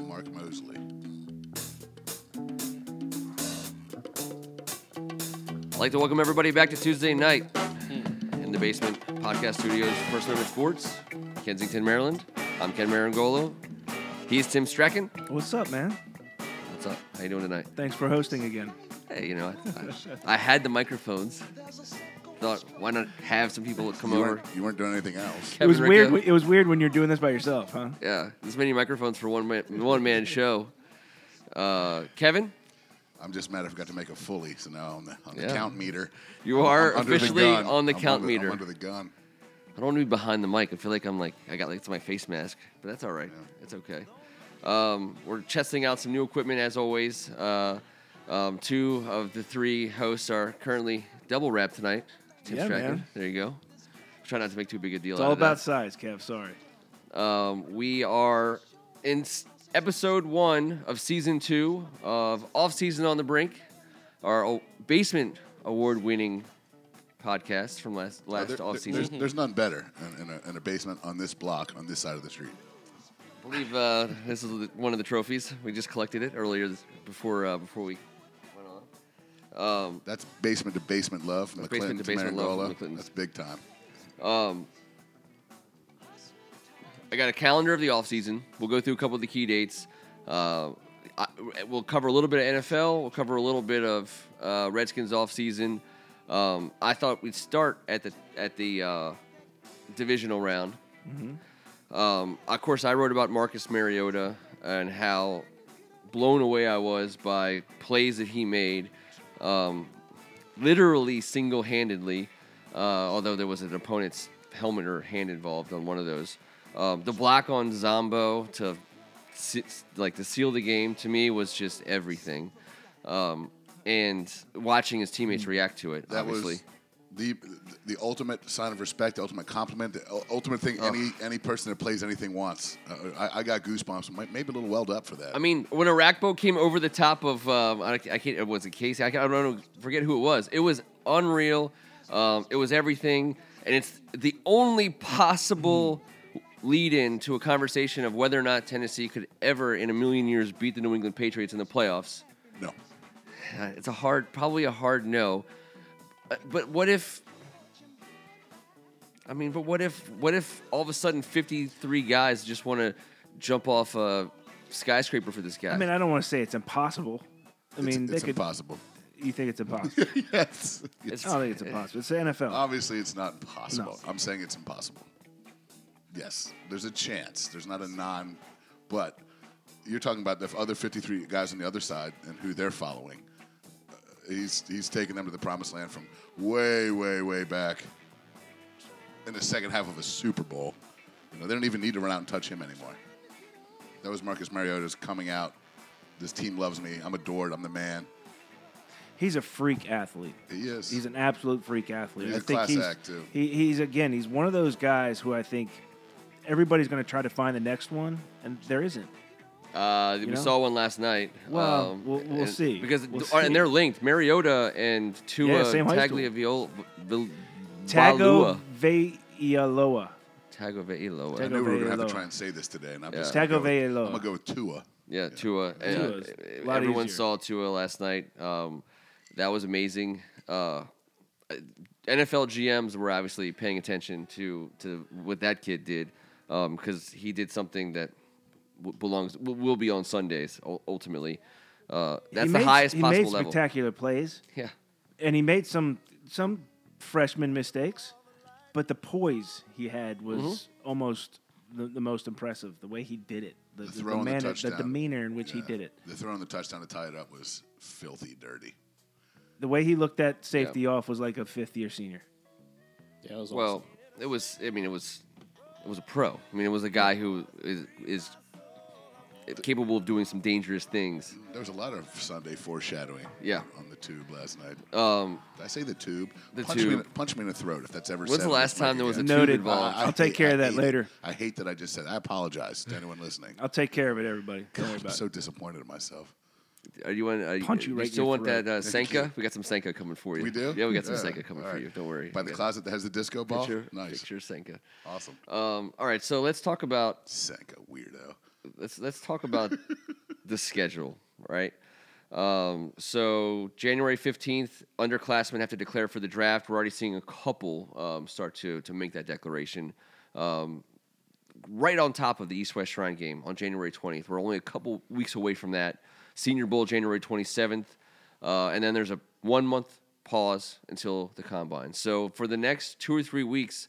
to Mark Moseley. I'd like to welcome everybody back to Tuesday night in the basement podcast studios, First Amendment Sports, Kensington, Maryland. I'm Ken Marangolo. He's Tim Strachan. What's up, man? What's up? How you doing tonight? Thanks for hosting again. Hey, you know, I, I had the microphones. Thought, why not have some people come You over? weren't, you weren't doing anything else. it Kevin was weird. It was weird when you're doing this by yourself, huh? Yeah, this many microphones for one man, one man show. Uh, Kevin, I'm just mad I forgot to make a fully, so now on the, on the Yeah. count meter. You I'm- are I'm under the officially on the I'm count under- meter. I'm under the gun. I don't want to be behind the mic. I feel like I'm like I got like it's my face mask, but that's all right. It's okay. Um, we're testing out some new equipment as always. Uh, um, two of the three hosts are currently double wrapped tonight. Tim Yeah, Strachan, man. There you go. Try not to make too big a deal It's out all of about that. size, Kev. Sorry. Um, we are in s- episode one of season two of Off Season on the Brink, our o- basement award winning podcast from last last There- off season. there's, there's none better in, in, a, in a basement on this block on this side of the street. I believe uh, this is one of the trophies. We just collected it earlier this, before uh, before we went on. Um, That's basement to basement love from the Basement Clinton to basement love from Marangola. the Clintons. That's big time. um, I got a calendar of the off season. We'll go through a couple of the key dates. Uh, I, we'll cover a little bit of NFL. We'll cover a little bit of uh, Redskins off season. Um, I thought we'd start at the at the uh, divisional round. Um, of course, I wrote about Marcus Mariota and how blown away I was by plays that he made, um, literally single handedly, uh, although there was an opponent's helmet or hand involved on one of those. Um, the block on Zombo to like to seal the game to me was just everything. Um, and watching his teammates react to it, That obviously. was the the ultimate sign of respect, the ultimate compliment, the ultimate thing any any person that plays anything wants. Uh, I, I got goosebumps, maybe a little welled up for that. I mean, when Arakpo came over the top of, um, I, I can't, it was it Casey? I, can't, I don't know, forget who it was. It was unreal. Um, it was everything, and it's the only possible lead-in to a conversation of whether or not Tennessee could ever, in a million years, beat the New England Patriots in the playoffs. no, Uh, It's a hard, probably a hard no. Uh, But what if? I mean, but what if? What if all of a sudden fifty-three guys just want to jump off a skyscraper for this guy? I mean, I don't want to say it's impossible. I mean, it's, they it's could. impossible. You think it's impossible? yes, It's- I don't think it's impossible. It's the NFL. Obviously, it's not impossible. No. I'm saying it's impossible. Yes, there's a chance. There's not a non, but you're talking about the other 53 guys on the other side and who they're following. He's he's taking them to the promised land from way, way, way back in the second half of a Super Bowl. You know, they don't even need to run out and touch him anymore. That was Marcus Mariota's coming out. This team loves me. I'm adored. I'm the man. He's a freak athlete. He is. He's an absolute freak athlete. He's I a think class he's, act, too. He, he's again. He's one of those guys who I think everybody's going to try to find the next one, and there isn't. Uh, we know? saw one last night. Well, um, we'll- we'll and- see. because We'll uh, and see. they're linked. Mariota and Tua Yeah, same high school. Tagliaviola, Vil- Tago Valua. Vailoa. Tagovailoa. I knew we were going to have to try and say this today, and I'm Yeah. just gonna go with- Tagovailoa. I'm gonna go with Tua. Yeah, Tua. Uh, a lot everyone easier. saw Tua last night. Um, that was amazing. Uh, NFL GMs were obviously paying attention to to what that kid did because he did something that w- belongs will will be on Sundays ul- ultimately. Uh, that's He the made- highest he possible made level. spectacular plays, Yeah. and he made some some freshman mistakes, but the poise he had was Mm-hmm. almost the, the most impressive. The way he did it, the, the, throw the manner, the touchdown. demeanor in which he did it, The throw on the touchdown to tie it up was filthy dirty. the way he looked that safety off was like a fifth year senior. Yeah, it was Well, it was. I mean, it was. It was a pro. I mean, it was a guy who is is capable of doing some dangerous things. There was a lot of Sunday foreshadowing. Yeah. On the tube last night. Um, Did I say the tube? The punch Me in, tube. punch me in the throat if that's ever When's said the last time there was a again. tube Noted. involved? I'll take care of that hate- later. I hate that I just said. I apologize to anyone listening. I'll take care of it, everybody. Don't worry I'm about so it. disappointed in myself. Are you want? Are Punch you you right in still your want that uh, Senka? We got some Senka coming for you. We do? Yeah, we got some Yeah. Senka coming All for you. Don't worry. By the We got closet that has the disco ball. Picture, nice. picture Senka. Awesome. Um, all right, so let's talk about Senka weirdo. Let's let's talk about the schedule, right? Um, so January fifteenth, underclassmen have to declare for the draft. We're already seeing a couple um, start to to make that declaration. Um, right on top of the East West Shrine game on January 20th. We're only a couple weeks away from that. Senior Bowl January 27th, uh, and then there's a one month pause until the combine. So for the next two or three weeks,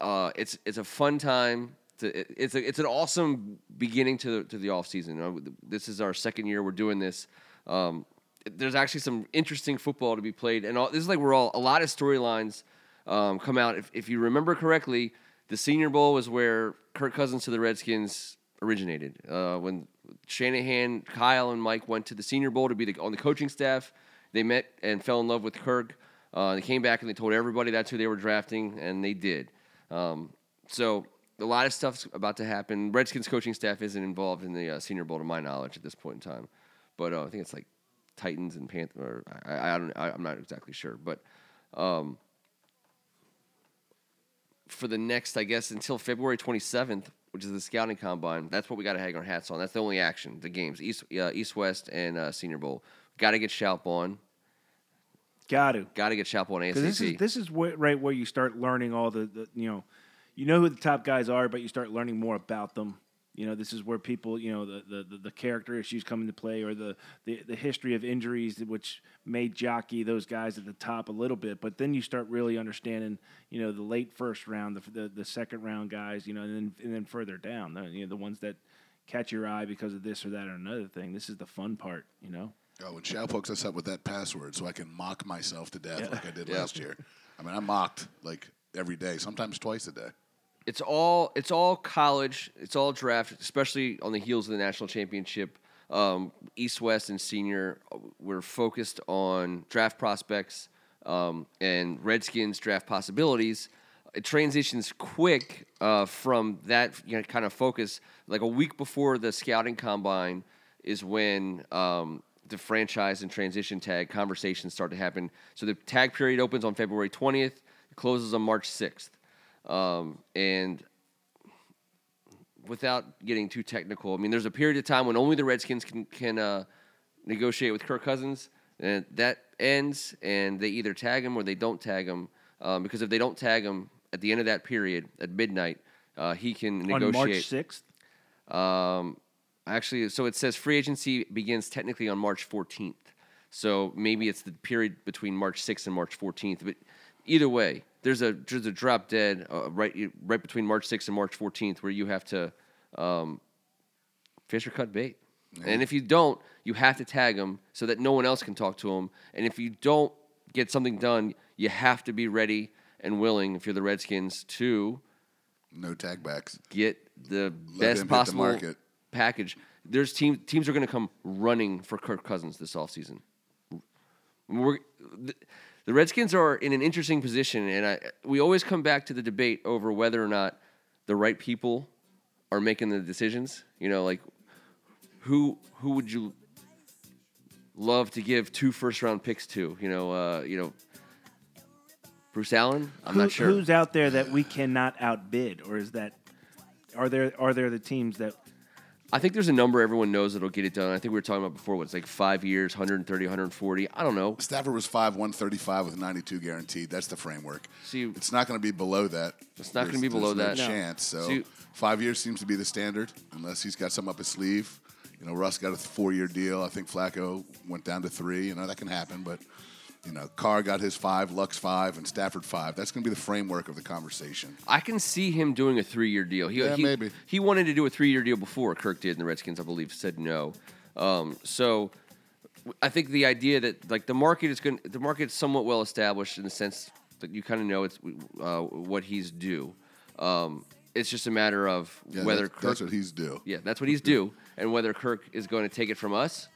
uh, it's it's a fun time. It's a, it's an awesome beginning to the, to the off season. This is our second year we're doing this. Um, there's actually some interesting football to be played, and all, this is like we're all a lot of storylines um, come out. If, if you remember correctly, the Senior Bowl was where Kirk Cousins to the Redskins originated. Uh, when Shanahan, Kyle, and Mike went to the Senior Bowl to be the, on the coaching staff, they met and fell in love with Kirk. Uh, they came back and they told everybody that's who they were drafting, and they did. Um, so a lot of stuff's about to happen. Redskins coaching staff isn't involved in the uh, Senior Bowl, to my knowledge, at this point in time. But uh, I think it's like Titans and Panther. Or I, I don't. I, I'm not exactly sure, but um, for the next, I guess, until February 27th, which is the scouting combine. That's what we got to hang our hats on. That's the only action. The games, East, uh, East West, and uh, Senior Bowl. Got to get Shalp on. Got to. Got to get Shalp on ASAP. This is this is right where you start learning all the, the you know, you know who the top guys are, but you start learning more about them. You know, this is where people, you know, the, the, the, character issues come into play, or the, the the history of injuries, which made jockey those guys at the top a little bit. But then you start really understanding, you know, the late first round, the the, the second round guys, you know, and then and then further down, the, you know, the ones that catch your eye because of this or that or another thing. This is the fun part, you know. Oh, when Shao hooks us up with that password so I can mock myself to death like I did Yeah. last year. I mean, I mocked like every day, sometimes twice a day. It's all it's all college. It's all draft, especially on the heels of the national championship. Um, East West and senior, we're focused on draft prospects um, and Redskins draft possibilities. It transitions quick uh, from that you know, kind of focus. Like a week before the scouting combine is when um, the franchise and transition tag conversations start to happen. So the tag period opens on February 20th, it closes on March 6th. Um, and without getting too technical, I mean, there's a period of time when only the Redskins can can uh, negotiate with Kirk Cousins, and that ends, and they either tag him or they don't tag him. Um, because if they don't tag him at the end of that period at midnight, uh, he can negotiate. On March sixth. Um, actually, so it says free agency begins technically on March 14th. So maybe it's the period between March 6th and March 14th. But either way, there's a there's a drop dead uh, right right between March 6th and March 14th where you have to um, fish or cut bait. And if you don't, you have to tag them so that no one else can talk to them. And if you don't get something done, you have to be ready and willing, if you're the Redskins, to No tag backs. get the Let best the possible market. package. There's team teams are going to come running for Kirk Cousins this offseason. We're, the, Redskins are in an interesting position, and I, we always come back to the debate over whether or not the right people are making the decisions. You know, like who who would you love to give two first round picks to? You know, uh, you know, Bruce Allen. I'm Who- not sure. Who's out there that we cannot outbid, or is that are there are there the teams that I think there's a number everyone knows that'll get it done. I think we were talking about before. What's like five years, 130, 140. I don't know. Stafford was 5 135 with 92 guaranteed. That's the framework. See, It's not going to be below that. It's not gonna be below that. No No. chance. So See- five years seems to be the standard, unless he's got something up his sleeve. You know, Russ got a four-year deal. I think Flacco went down to three. You know that can happen, but you know, Carr got his five, Luck's five, and Stafford five. That's going to be the framework of the conversation. I can see him doing a three-year deal. He, Yeah, he, maybe. he wanted to do a three-year deal before Kirk did, and the Redskins, I believe, said no. Um, so I think the idea that like the market is going, the market's somewhat well established in the sense that you kind of know it's uh, what he's due. Um, it's just a matter of Yeah, whether that's, Kirk, that's what he's due. yeah, that's what he's due, and whether Kirk is going to take it from us.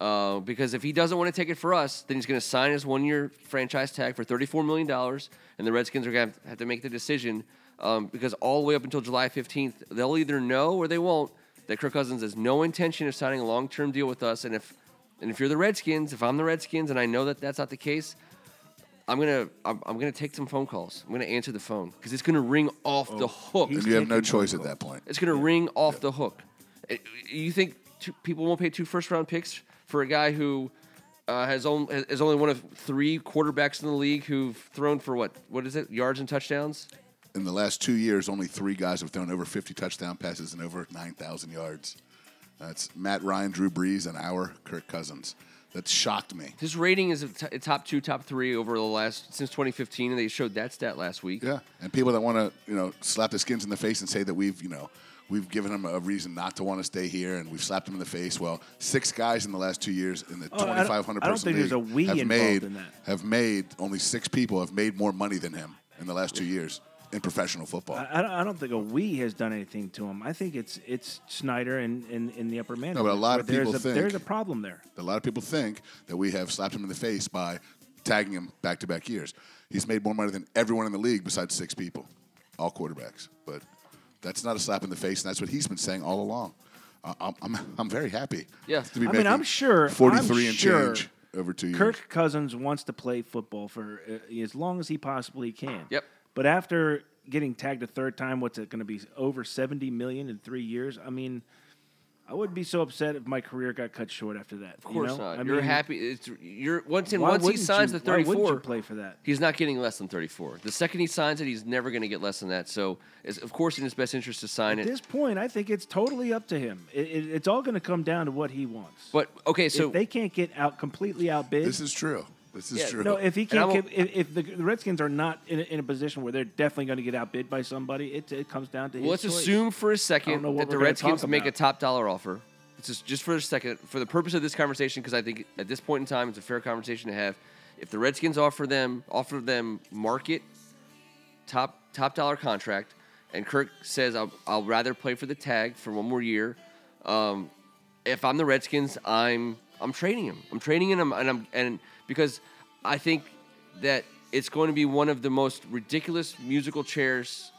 Uh, because if he doesn't want to take it for us, then he's going to sign his one-year franchise tag for thirty-four million dollars, and the Redskins are going to have to make the decision. Um, because all the way up until July fifteenth, they'll either know or they won't that Kirk Cousins has no intention of signing a long-term deal with us. And if and if you're the Redskins, if I'm the Redskins, and I know that that's not the case, I'm gonna I'm, I'm gonna take some phone calls. I'm gonna answer the phone because it's gonna ring off the hook. you have no choice at that point. It's gonna ring off the hook. Uh, You think two, people won't pay two first round picks for a guy who uh, has, only, has only one of three quarterbacks in the league who've thrown for what? What is it? Yards and touchdowns? In the last two years, only three guys have thrown over 50 touchdown passes and over 9,000 yards. That's Matt Ryan, Drew Brees, and our Kirk Cousins. That shocked me. His rating is a t- top two, top three over the last since 2015, and they showed that stat last week. Yeah, and people that want to, you know, slap the skins in the face and say that we've, you know, we've given him a reason not to want to stay here, and we've slapped him in the face. Well, six guys in the last two years in the Oh, 2,500 I person league have made in that. have made only six people have made more money than him in the last two years in professional football. I, I don't- think a we has done anything to him. I think it's it's Snyder and in, in the upper management. but a lot of there's people a, think- there's a problem there. a lot of people think that we have slapped him in the face by tagging him back to back years. He's made more money than everyone in the league besides six people, all quarterbacks. But that's not a slap in the face, and that's what he's been saying all along. Uh, I'm, I'm, I'm very happy. Yeah. to be I mean, I'm sure- 43 I'm and sure change over two years. Kirk Cousins wants to play football for uh, as long as he possibly can. Yep. But after getting tagged a third time, what's it going to be? Over seventy million in three years. I mean, I wouldn't be so upset if my career got cut short after that. Of course you know? not. I you're mean, happy. It's, you're once and why once he signs you- the why wouldn't 34. you play for that? He's not getting less than 34. The second he signs it, he's never going to get less than that. So, it's of course in his best interest to sign At it. At this point, I think it's totally up to him. It, it, it's all going to come down to what he wants. But okay, so if they can't get out completely outbid, This is true. This is Yeah, true. no. If he can't, I if, if the, the Redskins are not in a, in a position where they're definitely going to get outbid by somebody, it, it comes down to his well, let's choice. assume for a second that the Redskins make a top dollar offer. It's just, just for a second, for the purpose of this conversation, because I think at this point in time, it's a fair conversation to have. If the Redskins offer them offer them market top top dollar contract, and Kirk says I'll, I'll rather play for the tag for one more year. Um, if I'm the Redskins, I'm I'm trading him. I'm trading him, and I'm and because I think that it's going to be one of the most ridiculous musical chairs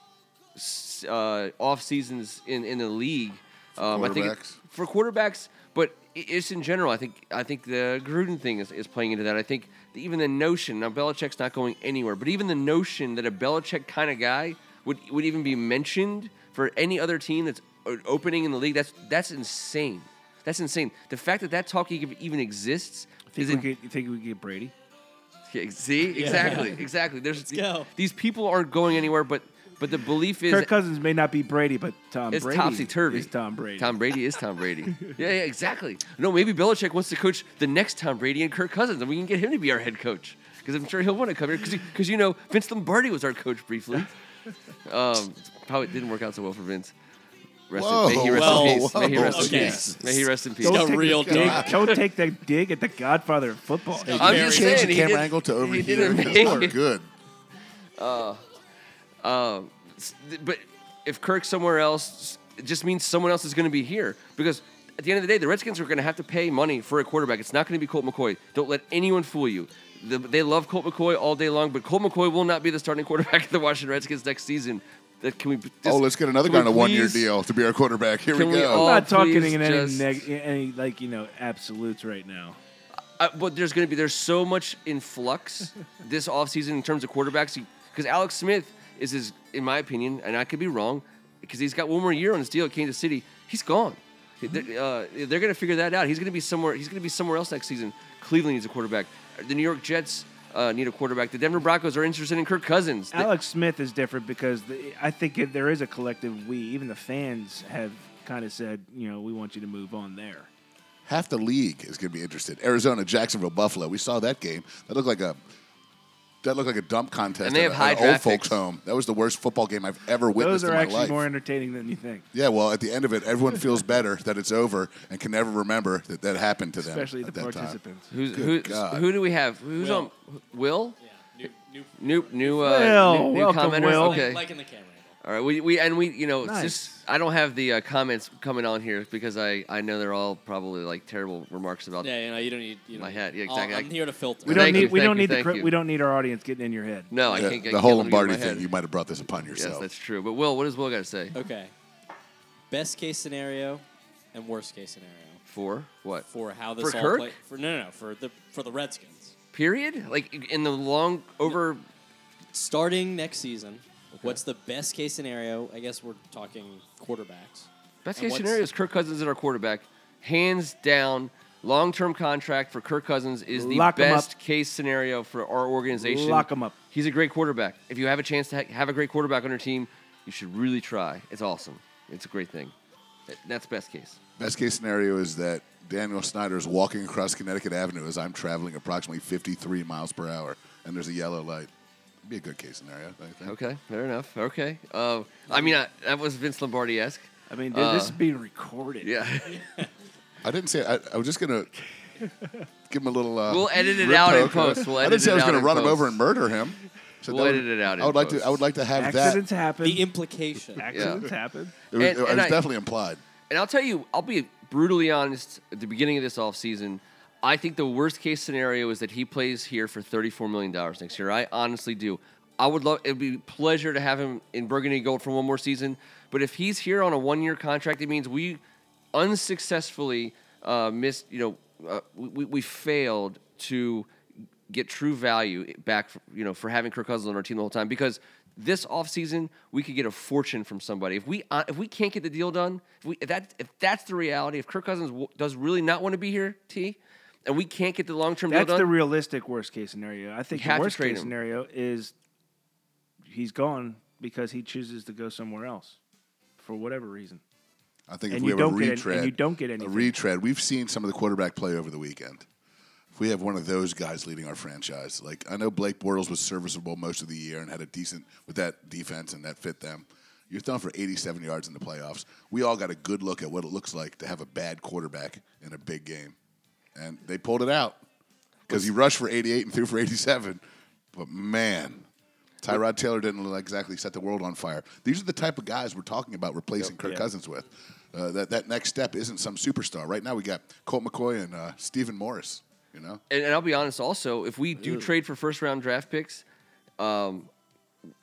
uh, off seasons in, in the league. Um, I think it- for quarterbacks, but it's in general. I think I think the Gruden thing is, is playing into that. I think even the notion now Belichick's not going anywhere, but even the notion that a Belichick kind of guy would would even be mentioned for any other team that's opening in the league. That's that's insane. That's insane. The fact that that talk even exists Think is we in, could, you think we could get Brady? yeah, see exactly exactly. There's go. these people aren't going anywhere, but but the belief is Kirk Cousins may not be Brady, but Tom it's Brady topsy turvy. is Tom Brady. Tom Brady is Tom Brady. yeah, yeah, exactly. No, maybe Belichick wants to coach the next Tom Brady and Kirk Cousins, and we can get him to be our head coach because I'm sure he'll want to come here because you know Vince Lombardi was our coach briefly. Um, probably didn't work out so well for Vince. Rest in, may he rest whoa, in peace. May he whoa, rest in peace. May he rest in peace. Don't Don't a take real the dig, guy. don't take that dig at the Godfather of football. I'm just change saying, the he camera did- angle to over he did here? amazing. That's not good. Um, s- but if Kirk's somewhere else, it just means someone else is going to be here because at the end of the day, the Redskins are going to have to pay money for a quarterback. It's not going to be Colt McCoy. Don't let anyone fool you. The, they love Colt McCoy all day long, but Colt McCoy will not be the starting quarterback of the Washington Redskins next season. That can we? Just, oh, let's get another can guy we on a one-year deal to be our quarterback. Here we Can we go. I'm not talking in any, just- neg- any like you know absolutes right now. Uh, but there's going to be there's so much in flux this offseason in terms of quarterbacks because Alex Smith is his, in my opinion, and I could be wrong, because he's got one more year on his deal at Kansas City. He's gone. They're, uh, they're going to figure that out. He's going to be somewhere. He's going to be somewhere else next season. Cleveland needs a quarterback. The New York Jets uh, need a quarterback. The Denver Broncos are interested in Kirk Cousins. The- Alex Smith is different because the, I think it, there is a collective we. Even the fans have kind of said, you know, we want you to move on there. Half the league is going to be interested. Arizona, Jacksonville, Buffalo. We saw that game. That looked like a that looked like a dump contest. And they at have a- high at an old draft folks' home. That was the worst football game I've ever Those witnessed are in my actually life. more entertaining than you think, yeah, well, at the end of it, everyone feels better that it's over and can never remember that that happened to them. especially the at that time. participants. who's, Good who, God. who do we have? Who's Will. on? Will? Yeah, new, new, New, new, uh, Will, new, new welcome, commenter? Will. Okay. like in the camera angle. All right, we, we and we you know it's Nice. just I don't have the uh, comments coming on here because I I know they're all probably like terrible remarks about. Yeah, you know, you don't need. You know, My hat, yeah, I'll- exactly. I'm here to filter. We don't Thank need. you, we don't you, need the. thank you. We don't need our audience getting in your head. No, I Yeah, can't. I the whole let it get in Lombardi thing, head. you might have brought this upon yourself Yes, yourself. that's true. But Will, what does Will got to say? Okay. Best case scenario and worst case scenario For what? for how this For all Kirk? play. For no, no, no, for the for the Redskins. Period. Like in the long over. Starting next season, what's the best case scenario? I guess we're talking quarterbacks. Best And case what's- scenario is Kirk Cousins at our quarterback. Hands down, long term contract for Kirk Cousins is the Lock 'em up. best case scenario for our organization. Lock 'em up. He's a great quarterback. If you have a chance to ha- have a great quarterback on your team, you should really try. It's awesome. It's a great thing. That- That's best case. Best case scenario is that Daniel Snyder is walking across Connecticut Avenue as I'm traveling approximately 53 miles per hour, and there's a yellow light. Be a good case scenario. I think. Okay, fair enough. Okay. Uh, I mean, I, that was Vince Lombardi esque. I mean, dude, this Uh, is being recorded. Yeah. I didn't say. I, I was just gonna give him a little. Uh, We'll edit it rip out in post. We'll I didn't say it I was gonna in run him over and murder him. So We'll that edit it out I would in like to. post. I would like to have Accidents that. happen. The implication. Accidents happen. It was, And- it was and I- definitely implied. And I'll tell you, I'll be brutally honest. At the beginning of this offseason, I think the worst case scenario is that he plays here for $34 million next year. I honestly do. I would love, it would be pleasure to have him in Burgundy Gold for one more season. But if he's here on a one year contract, it means we unsuccessfully uh, missed, you know, uh, we, we failed to get true value back, for, you know, for having Kirk Cousins on our team the whole time because this offseason we could get a fortune from somebody. If we uh, if we can't get the deal done, if we if that if that's the reality, if Kirk Cousins w- does really not want to be here, T, and we can't get the long term deal That's done, the realistic worst case scenario. I think You the have to worst trade case him. scenario is he's gone because he chooses to go somewhere else for whatever reason. I think And if we you have a don't get any- retread, and you don't get anything. a retread. We've seen some of the quarterback play over the weekend. If we have one of those guys leading our franchise, like I know Blake Bortles was serviceable most of the year and had a decent with that defense and that fit them. You're throwing for 87 yards in the playoffs. We all got a good look at what it looks like to have a bad quarterback in a big game, and they pulled it out because he rushed for 88 and threw for 87. But man, Tyrod Taylor didn't look exactly set the world on fire. These are the type of guys we're talking about replacing Kirk Yeah. Cousins with. Uh, that that next step isn't some superstar. Right now, we got Colt McCoy and uh, Stephen Morris. You know, and, and I'll be honest. Also, if we do trade for first round draft picks, um,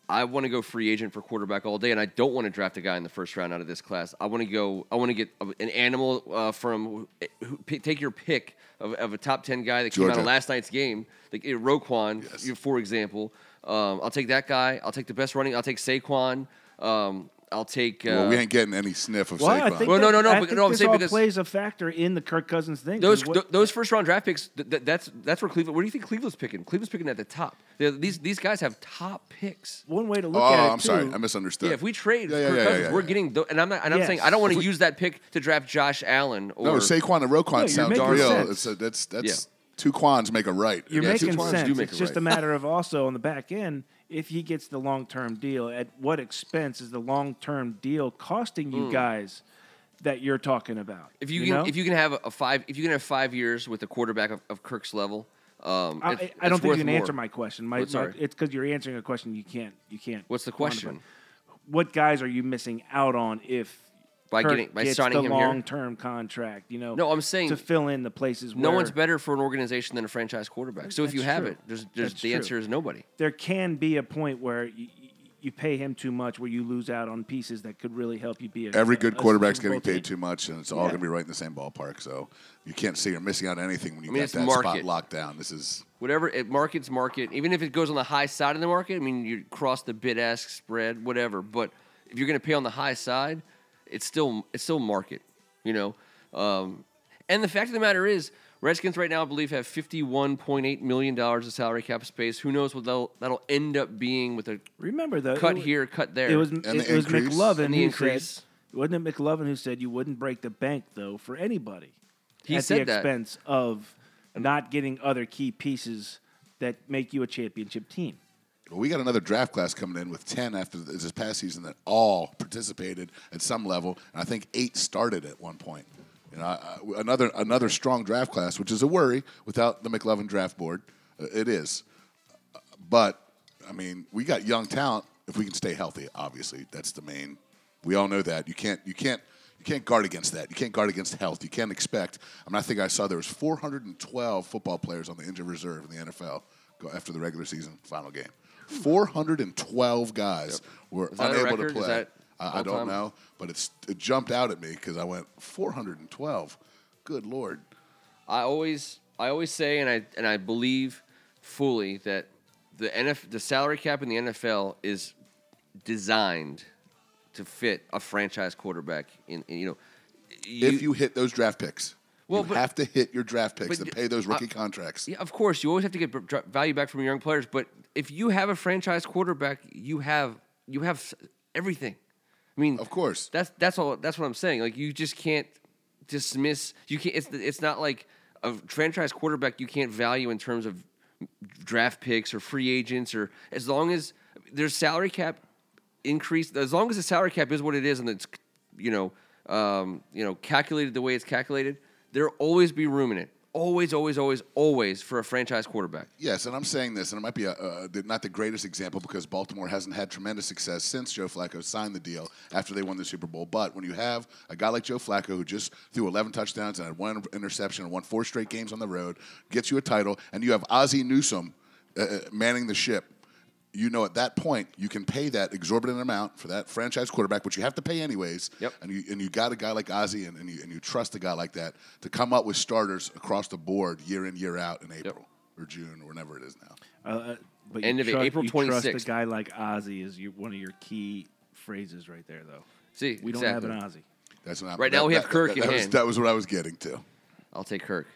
I want to go free agent for quarterback all day, and I don't want to draft a guy in the first round out of this class. I want to go. I want to get an animal uh, from. Who, pick- take your pick of, of a top ten guy that came out of last night's game, like uh, Roquan, Yes. for example. Um, I'll take that guy. I'll take the best running. I'll take Saquon. Um, I'll take. Uh, well, we ain't getting any sniff of Well, I Saquon. think Well, no, that- no, no, I but- think no, I'm this saying all because- plays a factor in the Kirk Cousins thing. Those 'cause what- th- those first round draft picks, th- th- that's that's where Cleveland. What do you think Cleveland's picking? Cleveland's picking at the top. They're- these these guys have top picks. one way to look oh, at it Oh, I'm too, sorry, I misunderstood. Yeah, if we trade Yeah, yeah, Kirk yeah, Cousins, yeah, we're getting. Th- and I'm not, and I'm Yes. saying I don't want to use that pick to draft Josh Allen or no, Saquon and Roquan you're sound real. It's a, that's that's Yeah. two quans make a right. You're Yeah, making Twins sense. do make it's it just a matter of also on the back end, if he gets the long term deal, at what expense is the long term deal costing you guys that you're talking about? If you, you can, know? if you can have a five, if you can have five years with a quarterback of, of Kirk's level, um, I, it's- I don't think you can more. answer my question. My, Oh, my- it's because you're answering a question you can't. You can't. What's the quantify. question? What guys are you missing out on if By Kirk getting- by gets signing the him here? long term contract? You know. No, I'm saying to fill in the places. No where one's better for an organization than a franchise quarterback. So if you have true. it, there's, there's the true. answer is nobody. There can be a point where you, you pay him too much, where you lose out on pieces that could really help you be a Every good a quarterback's Super getting paid too much, and it's all Yeah. going to be right in the same ballpark. So you can't say you're missing out on anything when you I mean, got it's that spot locked down. This is Whatever it markets market, even if it goes on the high side of the market, I mean you cross the bid ask spread, whatever. But if you're going to pay on the high side, it's still it's still market, you know. Um, and the fact of the matter is, Redskins right now I believe have 51.8 million dollars of salary cap space. Who knows what that'll, that'll end up being with a Remember though, cut it, here, cut there. It was And it the was increase. McLovin And the who increase. said, wasn't it McLovin who said you wouldn't break the bank though for anybody He at said the that. expense of not getting other key pieces that make you a championship team. Well, we got another draft class coming in with 10 after this past season that all participated at some level, and I think eight started at one point. You know, another another strong draft class, which is a worry without the McLovin draft board. Uh, It is, but I mean, we got young talent if we can stay healthy. Obviously, that's the main. We all know that you can't you can't you can't guard against that. You can't guard against health. You can't expect. I mean, I think I saw there was 412 football players on the injured reserve in the NFL after the regular season final game. 412 guys were Is that a unable record? to Is play. that I, I don't time? know, but it's it jumped out at me because I went 412. Good lord. I always I always say and I and I believe fully that the NF the salary cap in the NFL is designed to fit a franchise quarterback in, in you know. if you hit those draft picks, Well, you but- have to hit your draft picks but to pay those rookie I- contracts. Yeah, of course, you always have to get value back from your young players. But if you have a franchise quarterback, you have you have everything. I mean, Of course. that's that's all. That's what I'm saying. Like you just can't dismiss. You can't. It's it's not like a franchise quarterback. You can't value in terms of draft picks or free agents or as long as there's salary cap increase. As long as the salary cap is what it is and it's you know um, you know calculated the way it's calculated, there'll always be room in it. Always, always, always, always for a franchise quarterback. Yes, and I'm saying this, and it might be a, uh, not the greatest example because Baltimore hasn't had tremendous success since Joe Flacco signed the deal after they won the Super Bowl. But when you have a guy like Joe Flacco who just threw 11 touchdowns and had one interception and won four straight games on the road, gets you a title, and you have Ozzie Newsome uh, uh, manning the ship, you know at that point you can pay that exorbitant amount for that franchise quarterback, which you have to pay anyways. Yep. And you and you got a guy like Ozzie, and, and you and you trust a guy like that to come up with starters across the board year in year out in April or June or whenever it is now. Uh, uh, but End you of it, trust, April you trust 26th. a guy like Ozzie is your, one of your key phrases right there, though. See, we don't exactly. have an Ozzie. That's what I'm, Right now we have Kirk that, in that was, that was what I was getting to. I'll take Kirk.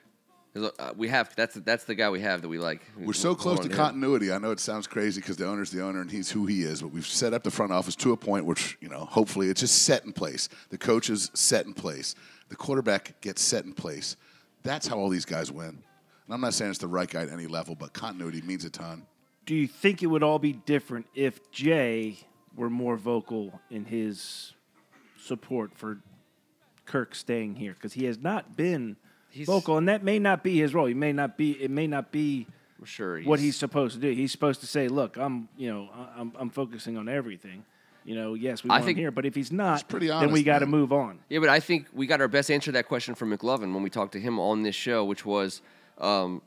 'Cause, uh, we have that's that's the guy we have that we like. We're so close to him. continuity. I know it sounds crazy because the owner's the owner and he's who he is, but we've set up the front office to a point which, you know, hopefully it's just set in place. The coach is set in place. The quarterback gets set in place. That's how all these guys win. And I'm not saying it's the right guy at any level, but continuity means a ton. Do you think it would all be different if Jay were more vocal in his support for Kirk staying here? Because he has not been He's- vocal, and that may not be his role. He may not be. It may not be I'm sure what he's supposed to do. He's supposed to say, "Look, I'm, you know, I- I'm, I'm focusing on everything." You know, yes, we I want think- him here, but if he's not, pretty then we got to move on. Yeah, but I think we got our best answer to that question from McLovin when we talked to him on this show, which was um,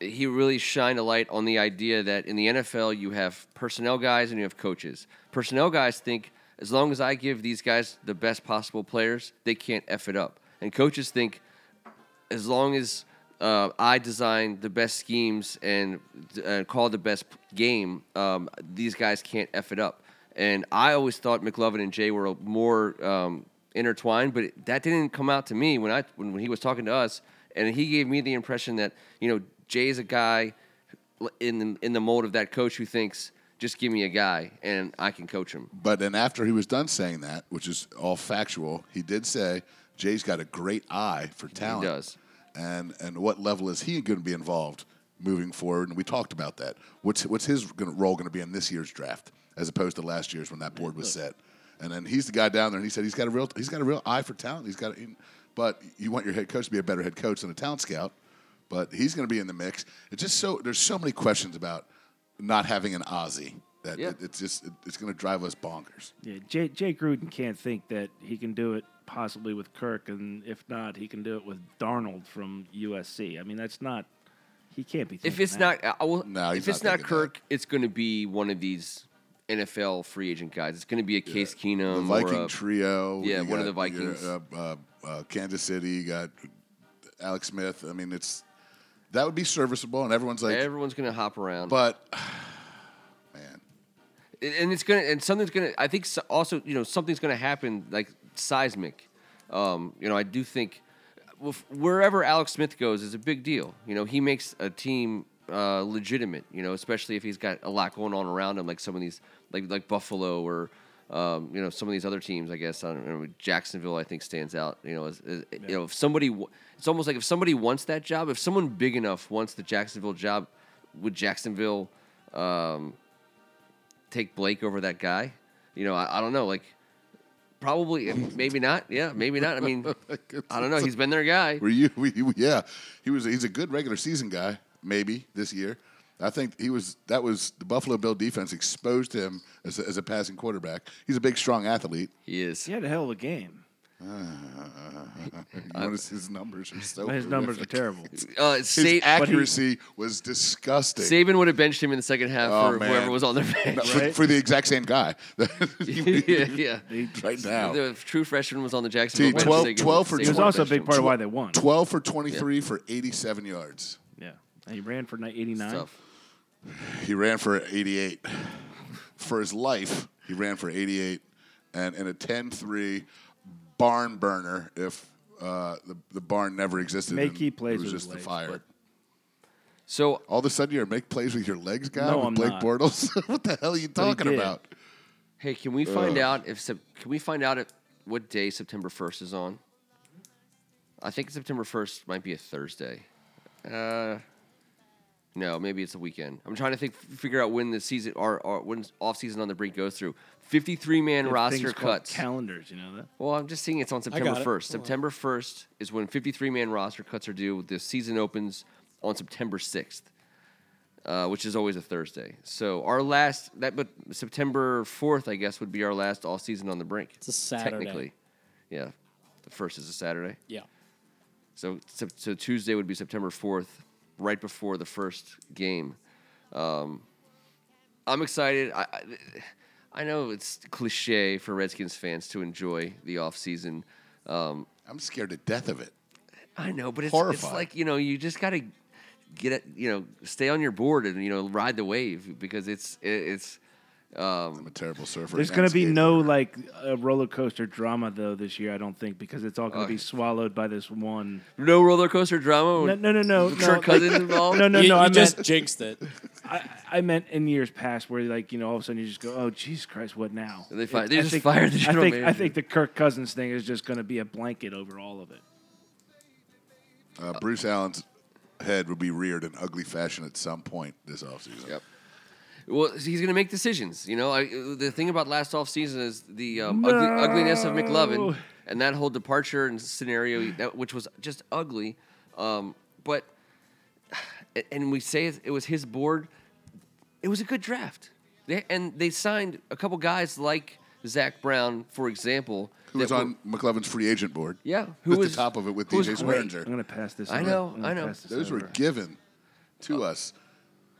he really shined a light on the idea that in the NFL you have personnel guys and you have coaches. Personnel guys think as long as I give these guys the best possible players, they can't f it up, and coaches think as long as uh, I design the best schemes and uh, call the best game, um, these guys can't f it up. And I always thought McLovin and Jay were more um, intertwined, but that didn't come out to me when I when, when he was talking to us, and he gave me the impression that you know Jay's a guy in the, in the mold of that coach who thinks just give me a guy and I can coach him. But then after he was done saying that, which is all factual, he did say Jay's got a great eye for talent. does. And and what level is he going to be involved moving forward? And we talked about that. What's what's his gonna, role going to be in this year's draft as opposed to last year's when that board was set? And then he's the guy down there, and he said he's got a real he's got a real eye for talent. He's got, a, but you want your head coach to be a better head coach than a talent scout. But he's going to be in the mix. It's just so there's so many questions about not having an Ozzie that Yeah. it, it's just it, it's going to drive us bonkers. Yeah, Jay, Jay Gruden can't think that he can do it possibly with Kirk, and if not, he can do it with Darnold from USC. I mean, that's not. He can't be. If it's that. not, I will, No, if it's not not thinking Kirk, it's going to be one of these NFL free agent guys. It's going to be a Case The Keenum Viking or a, trio. yeah, you one of the Vikings. Uh, uh, uh, Kansas City. You got Alex Smith. I mean, it's that would be serviceable, and everyone's like, everyone's going to hop around. but man, and and it's gonna and something's gonna i think also you know something's gonna happen like seismic um, you know i do think wherever alex smith goes is a big deal you know he makes a team uh, legitimate you know especially if he's got a lot going on around him like some of these like like buffalo or um, you know some of these other teams i guess i don't know jacksonville i think stands out you know as, as, you know if somebody it's almost like if somebody wants that job if someone big enough wants the jacksonville job would jacksonville um, take Blake over that guy? You know, I, I don't know. Like, probably, eh, maybe not. Yeah, maybe not. I mean, I don't know. He's been their guy. were you? We, we- yeah, he was. He's a good regular season guy. Maybe this year. I think he was. That was the Buffalo Bill defense exposed him as a, as a passing quarterback. He's a big, strong athlete. He is. he had a hell of a game. You notice his numbers are so. His numbers are horrific. terrible. Uh, His Sa- accuracy was disgusting. Saban would have benched him in the second half Oh, for man. whoever was on their No, bench. for, Right? for the exact same guy. yeah, yeah. right now. The true freshman was on the Jacksonville T, bench. 12 Saban- 12 for Saban He was would also a big him. part of why they won. 12 for 23 for 87 yards. Yeah, and he ran for ni- 89. Tough. He ran for 88. For his life, he ran for 88. and in a 10-3 barn burner if uh, the the barn never existed. Make key plays It was with his just the legs, fire. but- So All of a sudden, you're a make plays with your legs guy No, with I'm Blake not. Bortles. what the hell are you he talking did. about? hey, can we find out if Sep- can we find out if, what day September first is on? I think September first might be a Thursday. Uh, no, maybe it's a weekend. I'm trying to think, figure out when the season or, or when off season on the brink goes through. 53 man roster cuts. calendars. You know that. Well, I'm just seeing it's on September got it. 1st. Hold on. September 1st is when 53 man roster cuts are due. The season opens on September 6th, uh, which is always a Thursday. So our last that, but September 4th, I guess, would be our last all season on the brink. It's a Saturday. Technically, yeah. The first is a Saturday. Yeah. So, so, so Tuesday would be September 4th, right before the first game. Um, I'm excited. I, I, I know it's cliche for Redskins fans to enjoy the offseason. Um, I'm scared to death of it. I know, but it's, it's Horrified. like, you know, you just got to get it, you know, stay on your board and, you know, ride the wave because it's, it, it's, I'm a terrible surfer. There's going to be no like uh, roller coaster drama though this year. I don't think because it's all going to be swallowed by this one. no roller coaster drama. No, no, no, no. With no, Kirk like- Cousins involved. No, no, you no. you I just meant jinxed it. I, I meant in years past where like you know all of a sudden you just go, oh Jesus Christ, what now? They fi- It- they I just think- fired the I general think I think the Kirk Cousins thing is just going to be a blanket over all of it. Uh, Bruce Allen's head will be reared in ugly fashion at some point this offseason. Yep. Well, he's going to make decisions. You know, I, the thing about last off season is the um, ugly, ugliness of McLovin No. and that whole departure and scenario, that, which was just ugly. Um, but and we say it was his board. It was a good draft, they, and they signed a couple guys like Zach Brown, for example, Who was that were- on McLovin's free agent board? Yeah, who With was the top of it with DJ great. Swearinger. I'm going to pass this. I know, I'm gonna I know. pass this Those were given to us.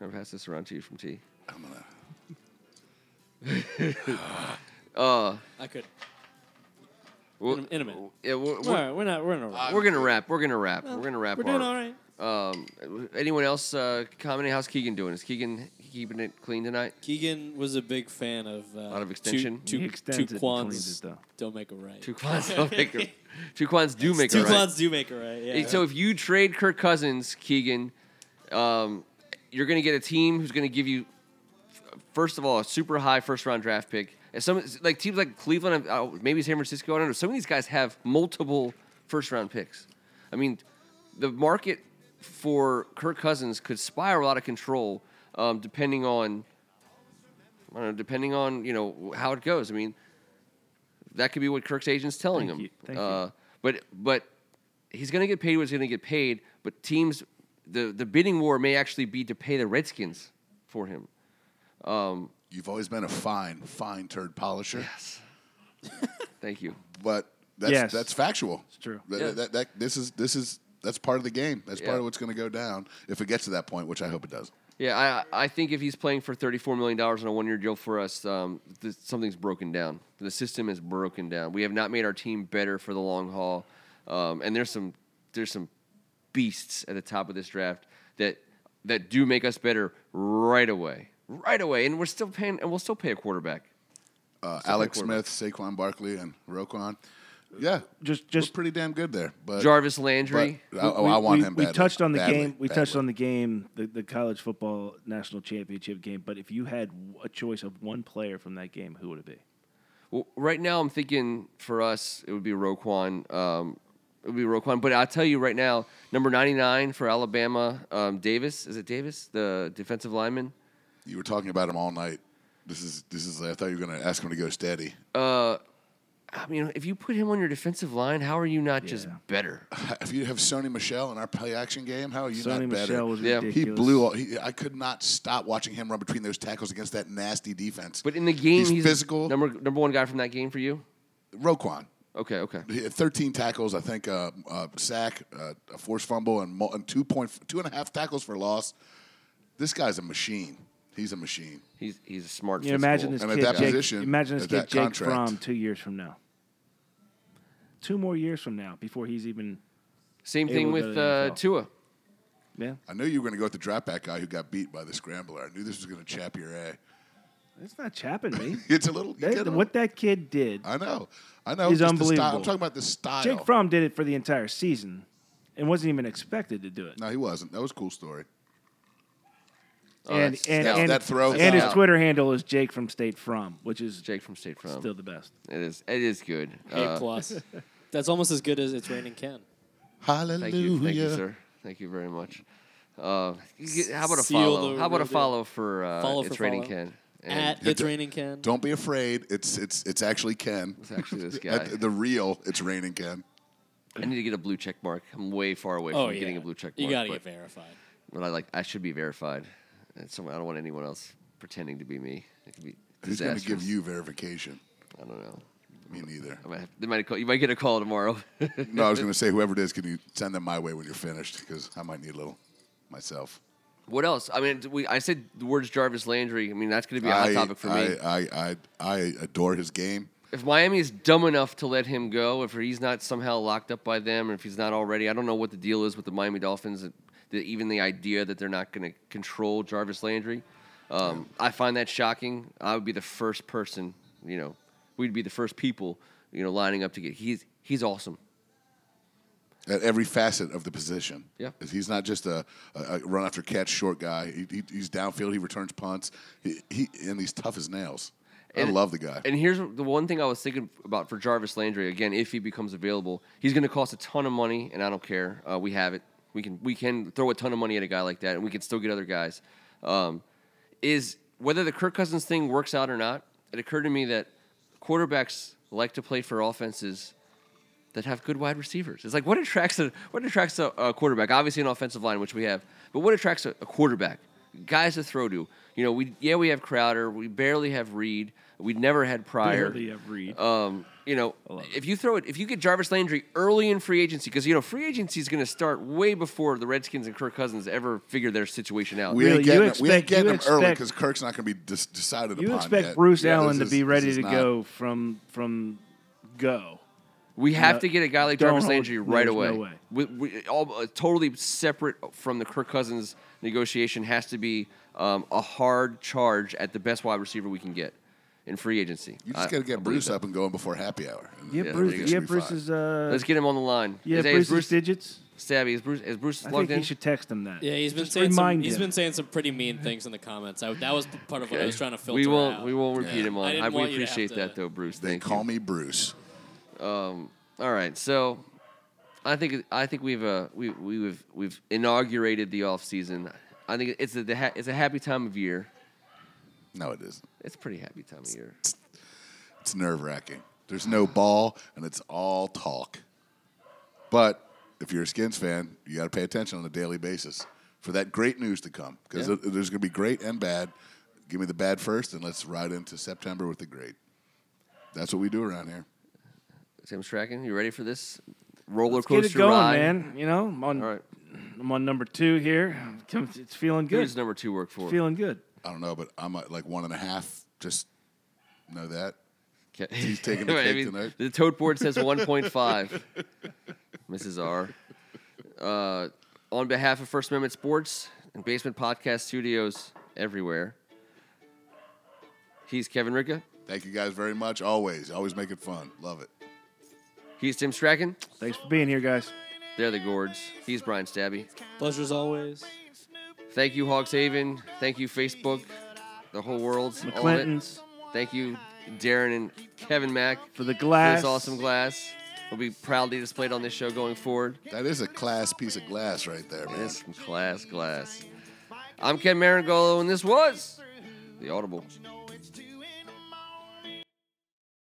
I'm gonna pass this around to you from T. I'm gonna. I could. Well, In a- in a minute. Yeah, we're, we're, right, we're not. We're not. we're gonna wrap. We're gonna wrap. we're gonna wrap. We're doing our- all right. Um, anyone else uh, commenting? How's Keegan doing? Is Keegan keeping it clean tonight? Keegan was a big fan of uh, lot of extension? Two, He two, extends two it and cleans quans it, don't make a right. Two quans don't make a, two quans do make two a right. Two quans do make a right. Yeah. Hey, So if you trade Kirk Cousins, Keegan, um, you're going to get a team who's going to give you, first of all, a super high first round draft pick. And some like teams like Cleveland, uh, maybe San Francisco. I don't know. Some of these guys have multiple first round picks. I mean, the market for Kirk Cousins could spiral out of control, um, depending on, I don't know, depending on you know how it goes. I mean, that could be what Kirk's agent's telling Thank him. you. Thank you. uh, But but he's going to get paid what he's going to get paid. But teams, the the bidding war may actually be to pay the Redskins for him. You've always been a fine, fine turd polisher. Yes. Thank you. But that's Yes. that's factual. It's true. That, Yeah. that, that- this is this is that's part of the game. That's part of what's going to go down if it gets to that point, which I hope it does. Yeah, I I think if he's playing for thirty four million dollars on a one year deal for us, um, th- something's broken down. The system is broken down. We have not made our team better for the long haul, um, and there's some there's some beasts at the top of this draft that that do make us better right away, right away, and we're still paying and we'll still pay a quarterback. Uh, Still Alex play Smith, Saquon Barkley, and Roquan. Yeah, Just we're just pretty damn good there. But Jarvis Landry. but- oh, I want we, him. We touched on the badly, game. We touched on the game, the, the college football national championship game. But if you had a choice of one player from that game, who would it be? Well, right now, I'm thinking for us, it would be Roquan. Um, it would be Roquan. But I'll tell you right now, number 99 for Alabama, um, Davis. Is it Davis, the defensive lineman? You were talking about him all night. This is this is. I thought you were going to ask him to go steady. Uh, I mean, if you put him on your defensive line, how are you not just better? If you have Sony Michel in our play action game, how are you Sonny not better? Michelle was Yeah. he blew. All, he, I could not stop watching him run between those tackles against that nasty defense. But in the game, He's he's, physical. Number number one guy from that game for you. Roquan, Okay, okay. he had 13 tackles, I think, uh, uh, sack, uh, a forced fumble, and, mo- and two point two and a half tackles for loss. This guy's a machine. He's a machine. He's he's a smart. You know, imagine this And at kid. that Jake, position, imagine this at kid Jake contract. Fromm two years from now. Two more years from now, before he's even. Same able thing to with go to the uh, Tua. Yeah. I knew you were going to go with the drop back guy who got beat by the scrambler. I knew this was going to chap your A. It's not chapping me. It's a little. That- what that kid did. I know. I know. is just the style. unbelievable. I'm talking about the style. Jake Fromm did it for the entire season, and wasn't even expected to do it. No, he wasn't. That was a cool story. Oh, and that's- and, that- and, that throw- and his Yeah. Twitter handle is Jake from State Farm, which is Jake from State Farm. still the best. It is. It is good. A Uh, plus. That's almost as good as it's raining Ken. Hallelujah. Thank you, thank you, sir. Thank you very much. Uh, how about a Seal follow? the How about a real deal. follow for uh, Follow it's for raining follow. Ken? And At it's raining Ken. Don't be afraid. It's it's it's actually Ken. it's actually this guy. At the real, it's raining Ken. I need to get a blue check mark. I'm way far away Oh from yeah. getting a blue check mark. You gotta but, get verified. but I like. I should be verified. Someone, I don't want anyone else pretending to be me. It could be Who's going to give you verification? I don't know. Me neither. I might have, they might call, you might get a call tomorrow. No, I was going to say, whoever it is, can you send them my way when you're finished? Because I might need a little myself. what else? I mean, we, I said the words Jarvis Landry. I mean, that's going to be a hot I, topic for me. I, I, I, I adore his game. if Miami is dumb enough to let him go, if he's not somehow locked up by them, or if he's not already, I don't know what the deal is with the Miami Dolphins. The, even the idea that they're not going to control Jarvis Landry, um, I find that shocking. I would be the first person, you know, we'd be the first people, you know, lining up to get. He's he's awesome. at every facet of the position. Yeah. he's not just a, a, run after catch short guy. He, he, he's downfield. He returns punts. He, he and he's tough as nails. I And- love the guy. And here's the one thing I was thinking about for Jarvis Landry. Again, if he becomes available, he's going to cost a ton of money, and I don't care. Uh, we have it. We can we can throw a ton of money at a guy like that, and we can still get other guys. Um, is whether the Kirk Cousins thing works out or not? It occurred to me that quarterbacks like to play for offenses that have good wide receivers. It's like what attracts a what attracts a, a quarterback? Obviously, an offensive line, which we have, but what attracts a, a quarterback? Guys to throw to. You know, we yeah we have Crowder, we barely have Reed, we never had Pryor. Barely have Reed. Um, you know, if you throw it, if you get Jarvis Landry early in free agency, because you know free agency is going to start way before the Redskins and Kirk Cousins ever figure their situation out. we Really, ain't you getting, him- we ain't getting you him early because Kirk's not going to be dis- decided you upon expect yet. Bruce Yeah, Allen to this be ready to not- go from from go. We have No, to get a guy like Jarvis Landry right there's away. no way. We, we, all, uh, totally separate from the Kirk Cousins negotiation has to be um, a hard charge at the best wide receiver we can get in free agency. You just got to get believe Bruce up and going before happy hour. And Yeah, Yeah, Bruce. there you go. Yeah, Should be. Bruce's. Uh, Let's get him on the line. yeah, is, is Bruce's Bruce digits. Stabby? Is Bruce? Is Bruce I logged think in? he should text him that. Yeah, he's been Just saying some, remind he's him. been saying some pretty mean things in the comments. I, that was part of what I was trying to filter we won't. out. We won't repeat Yeah. him I on. didn't I, want we you to have appreciate to- that though, Bruce. They Thank call you. me Bruce. All right, so I think I think we've uh, we we've we've inaugurated the off season. I think it's a the ha- it's a happy time of year. No, it isn't. It's a pretty happy time of year. It's nerve wracking. There's no ball, and it's all talk. But if you're a Skins fan, you got to pay attention on a daily basis for that great news to come because Yeah. there's going to be great and bad. Give me the bad first, and let's ride into September with the great. That's what we do around here. Tim Strachan, you ready for this roller Let's coaster get it going, ride? man. You know, I'm on. All right, I'm on number two here. It's feeling who good. does number two work for? Feeling good. I don't know, but I'm at like one and a half. Just know that. Okay. He's taking the I cake mean, tonight. The tote board says 1.5. Mrs. R. Uh, on behalf of First Amendment Sports and Basement Podcast Studios everywhere, he's Kevin Ricka. Thank you guys very much. Always, always make it fun. Love it. He's Tim Strachan. Thanks for being here, guys. They're the Gourds. He's Brian Stabby. Pleasure as always. Thank you, Hogs Haven. Thank you, Facebook, the whole world. all of it. McClintons Thank you, Darren and Kevin Mack, for the for glass. this awesome glass. Will be proudly displayed on this show going forward. That is a class piece of glass right there, man. This some class glass. I'm Ken Marangolo, and this was the Audible. know it's too